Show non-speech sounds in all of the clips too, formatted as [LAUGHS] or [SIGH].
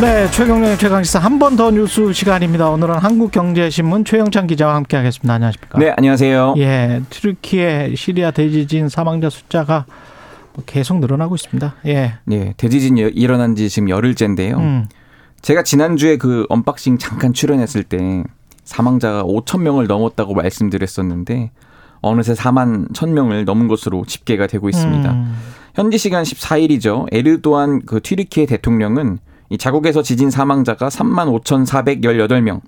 네, 최경영의 최강시사 한 번 더 뉴스 시간입니다. 오늘은 한국경제신문 최영찬 기자와 함께하겠습니다. 안녕하십니까? 네, 안녕하세요. 예, 튀르키예 시리아 대지진 사망자 숫자가 뭐 계속 늘어나고 있습니다. 예. 네, 대지진이 일어난 지 지금 열흘째인데요. 음. 제가 지난주에 그 언박싱 잠깐 출연했을 때 사망자가 5천 명을 넘었다고 말씀드렸었는데 어느새 4만 1천 명을 넘은 것으로 집계가 되고 있습니다. 음. 현지 시간 14일이죠. 에르도안 그 튀르키의 대통령은 이 자국에서 지진 사망자가 3만 5,418명,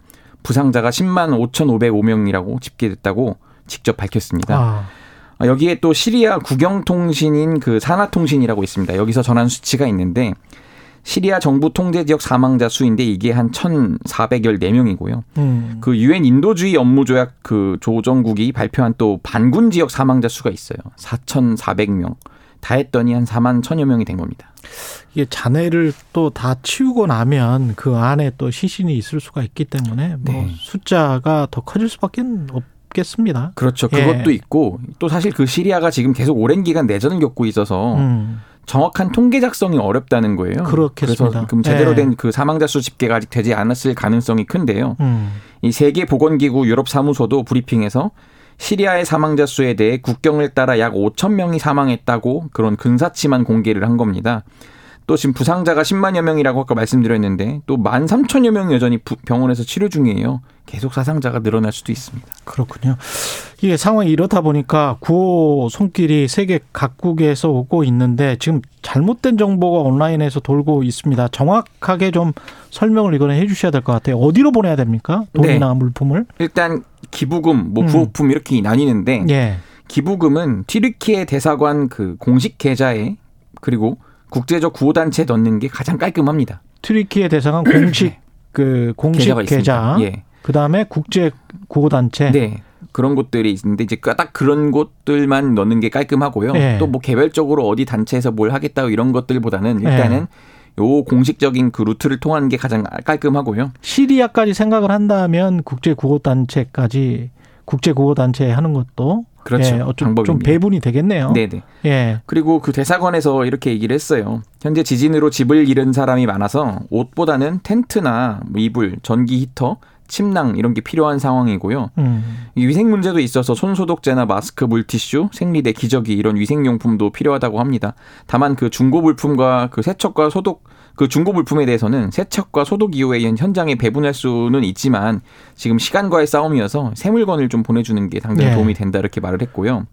부상자가 10만 5,505명이라고 집계됐다고 직접 밝혔습니다. 아. 아. 여기에 또 시리아 국영통신인 그 산하통신이라고 있습니다. 여기서 전한 수치가 있는데 시리아 정부 통제 지역 사망자 수인데 이게 한 1,414명이고요. 음. 그 유엔 인도주의 업무 조약 그 조정국이 발표한 또 반군 지역 사망자 수가 있어요. 4,400명. 다 했더니 한 4만 천여 명이 된 겁니다. 이게 잔해를 또 다 치우고 나면 그 안에 또 시신이 있을 수가 있기 때문에 뭐 네. 숫자가 더 커질 수밖에 없겠습니다. 그렇죠. 그것도 예. 있고 또 사실 그 시리아가 지금 계속 오랜 기간 내전을 겪고 있어서 음. 정확한 통계 작성이 어렵다는 거예요. 그렇겠습니다. 그래서 그럼 제대로 예. 된그 사망자 수 집계가 아직 되지 않았을 가능성이 큰데요. 음. 이 세계 보건기구 유럽 사무소도 브리핑에서 시리아의 사망자 수에 대해 국경을 따라 약 5천 명이 사망했다고 그런 근사치만 공개를 한 겁니다. 또 지금 부상자가 10만여 명이라고 아까 말씀드렸는데 또 1만 3천여 명이 여전히 병원에서 치료 중이에요. 계속 사상자가 늘어날 수도 있습니다. 그렇군요. 이게 상황이 이렇다 보니까 구호 손길이 세계 각국에서 오고 있는데 지금 잘못된 정보가 온라인에서 돌고 있습니다. 정확하게 좀 설명을 이거는 해 주셔야 될 것 같아요. 어디로 보내야 됩니까? 돈이나 네. 물품을? 일단 기부금, 뭐 부호품 음. 이렇게 나뉘는데 예. 기부금은 튀르키예 대사관 그 공식 계좌에 그리고 국제적 구호단체에 넣는 게 가장 깔끔합니다. 튀르키예 대사관 [CLEARS THROAT] 공식 네. 그 공식 계좌. 예. 그 다음에 국제 구호단체. 네. 그런 곳들이 있는데 이제 딱 그런 곳들만 넣는 게 깔끔하고요. 예. 또뭐 개별적으로 어디 단체에서 뭘 하겠다고 이런 것들보다는 일단은 예. 요 공식적인 그 루트를 통하는 게 가장 깔끔하고요. 시리아까지 생각을 한다면 국제 구호 단체까지 국제 구호 단체 하는 것도 그렇죠. 예, 어좀 좀 배분이 되겠네요. 네네. 예. 그리고 그 대사관에서 이렇게 얘기를 했어요. 현재 지진으로 집을 잃은 사람이 많아서 옷보다는 텐트나 뭐 이불, 전기 히터, 침낭 이런 게 필요한 상황이고요. 음. 위생 문제도 있어서 손 소독제나 마스크, 물티슈, 생리대, 기저귀 이런 위생 용품도 필요하다고 합니다. 다만 그 중고 물품과 그 세척과 소독 그 중고 물품에 대해서는 세척과 소독 이후에 현장에 배분할 수는 있지만 지금 시간과의 싸움이어서 새 물건을 좀 보내주는 게 당장 네. 도움이 된다 이렇게 말을 했고요.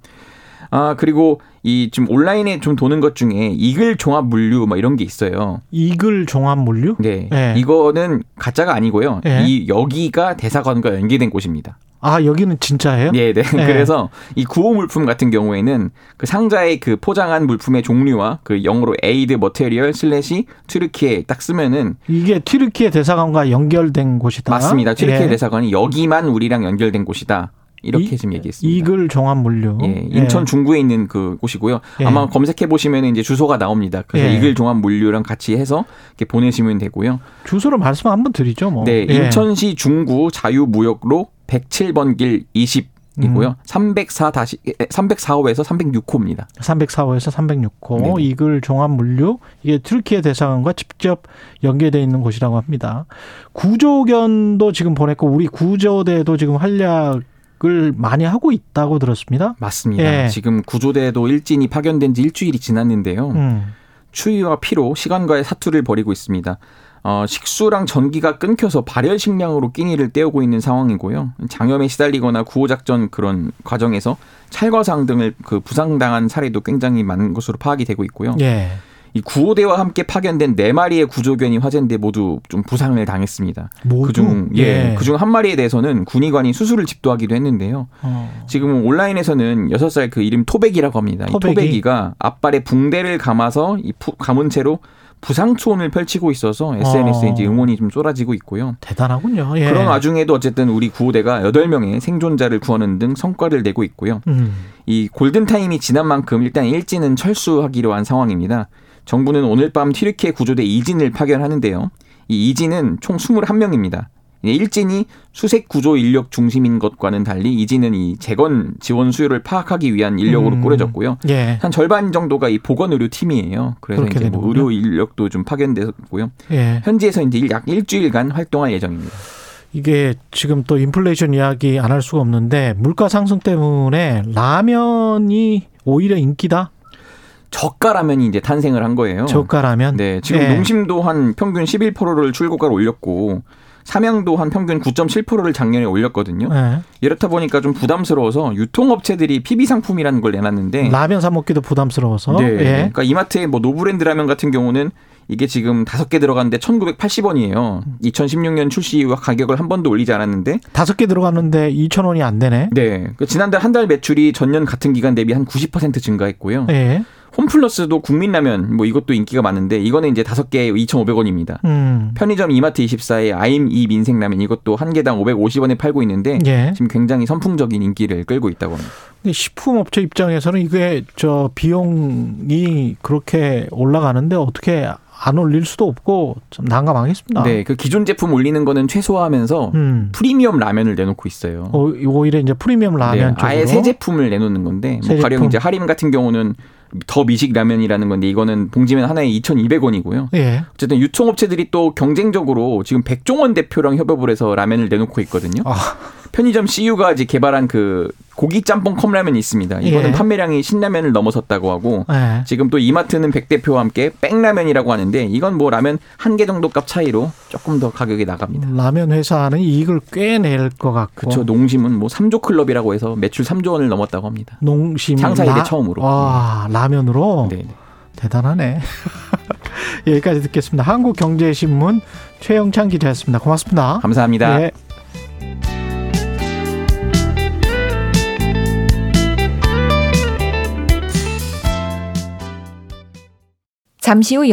아 그리고 이 지금 온라인에 좀 도는 것 중에 이글 종합 물류 뭐 이런 게 있어요. 이글 종합 물류? 네. 네. 이거는 가짜가 아니고요. 네. 이 여기가 대사관과 연계된 곳입니다. 아 여기는 진짜예요? 네, 네. 네. 그래서 이 구호 물품 같은 경우에는 그 상자에 그 포장한 물품의 종류와 그 영어로 aid material slash Türkiye 딱 쓰면은 이게 튀르키예 대사관과 연결된 곳이다. 맞습니다. 튀르키예 예. 대사관이 여기만 우리랑 연결된 곳이다. 이렇게 이, 지금 얘기했습니다. 이글 종합 물류. 예, 인천 예. 중구에 있는 그 곳이고요. 예. 아마 검색해 보시면 이제 주소가 나옵니다. 그래서 예. 이글 종합 물류랑 같이 해서 이렇게 보내시면 되고요. 주소를 말씀 한번 드리죠, 뭐. 네, 예. 인천시 중구 자유무역로 107번 길 20. 이고요. 음. 304 다시 304호에서 306호입니다. 304호에서 306호 네. 이글 종합 물류 이게 트르키예 대사관과 직접 연계돼 있는 곳이라고 합니다. 구조견도 지금 보냈고 우리 구조대도 지금 활약 을 많이 하고 있다고 들었습니다. 맞습니다. 예. 지금 구조대도 일진이 파견된 지 일주일이 지났는데요. 음. 추위와 피로 시간과의 사투를 벌이고 있습니다. 어, 식수랑 전기가 끊겨서 발열 식량으로 끼니를 때우고 있는 상황이고요. 장염에 시달리거나 구호작전 그런 과정에서 찰과상 등을 그 부상당한 사례도 굉장히 많은 것으로 파악이 되고 있고요. 예. 이 구호대와 함께 파견된 네 마리의 구조견이 화재인데 모두 좀 부상을 당했습니다. 그중 예, 예. 그중 한 마리에 대해서는 군의관이 수술을 집도하기도 했는데요. 어. 지금 온라인에서는 여섯 살 그 이름 토백이라고 합니다. 토백이? 이 토백이가 앞발에 붕대를 감아서 이 감은 채로 부상초원을 펼치고 있어서 SNS에 어. 이제 응원이 좀 쏟아지고 있고요. 대단하군요. 예. 그런 와중에도 어쨌든 우리 구호대가 8명의 생존자를 구하는 등 성과를 내고 있고요. 음. 이 골든타임이 지난 만큼 일단 일진은 철수하기로 한 상황입니다. 정부는 오늘 밤 튀르키예 구조대 이진을 파견하는데요. 이 이진은 총 21명입니다. 일진이 수색 구조 인력 중심인 것과는 달리 이진은 이 재건 지원 수요를 파악하기 위한 인력으로 음. 꾸려졌고요. 예. 한 절반 정도가 이 보건 의료 팀이에요. 그래서 이제 뭐 의료 인력도 좀 파견됐고요. 예. 현지에서 이제 약 일주일간 활동할 예정입니다. 이게 지금 또 인플레이션 이야기 안 할 수가 없는데 물가 상승 때문에 라면이 오히려 인기다. 저가 라면이 이제 탄생을 한 거예요. 저가 라면. 네, 지금 네. 농심도 한 평균 11%를 출고가로 올렸고 삼양도 한 평균 9.7%를 작년에 올렸거든요. 네. 이렇다 보니까 좀 부담스러워서 유통업체들이 PB 상품이라는 걸 내놨는데 라면 사 먹기도 부담스러워서. 네. 예. 그러니까 이마트의 뭐 노브랜드 라면 같은 경우는 이게 지금 다섯 개 들어갔는데 1,980원이에요. 2016년 출시 이후 가격을 한 번도 올리지 않았는데 다섯 개 들어갔는데 2,000원이 안 되네. 네. 그 지난달 한 달 매출이 전년 같은 기간 대비 한 90% 증가했고요. 네. 홈플러스도 국민라면 뭐 이것도 인기가 많은데 이거는 이제 다섯 개에 2,500원입니다. 음. 편의점 이마트 24의 아임 이 민생라면 이것도 한 개당 550원에 팔고 있는데 예. 지금 굉장히 선풍적인 인기를 끌고 있다고 합니다. 식품업체 입장에서는 이게 저 비용이 그렇게 올라가는데 어떻게 안 올릴 수도 없고 좀 난감하겠습니다. 네, 그 기존 제품 올리는 거는 최소화하면서 음. 프리미엄 라면을 내놓고 있어요. 어, 오히려 이제 프리미엄 라면 네, 아예 새 제품을 내놓는 건데 뭐 가령 이제 하림 같은 경우는 더 미식 라면이라는 건데 이거는 봉지면 하나에 2,200원이고요. 예. 어쨌든 유통업체들이 또 경쟁적으로 지금 백종원 대표랑 협업을 해서 라면을 내놓고 있거든요. 아. 편의점 CU가 이제 개발한 그 고기 짬뽕 컵라면이 있습니다. 이거는 예. 판매량이 신라면을 넘어섰다고 하고 예. 지금 또 이마트는 백 대표와 함께 뺑라면이라고 하는데 이건 뭐 라면 한 개 정도 값 차이로 조금 더 가격이 나갑니다. 라면 회사는 이익을 꽤 낼 것 같고. 그렇죠. 농심은 뭐 3조 클럽이라고 해서 매출 3조 원을 넘었다고 합니다. 농심 상사 이래 처음으로. 아, 라면으로. 네. 대단하네. [LAUGHS] 여기까지 듣겠습니다. 한국경제신문 최영찬 기자였습니다. 고맙습니다. 감사합니다. 네. 잠시 후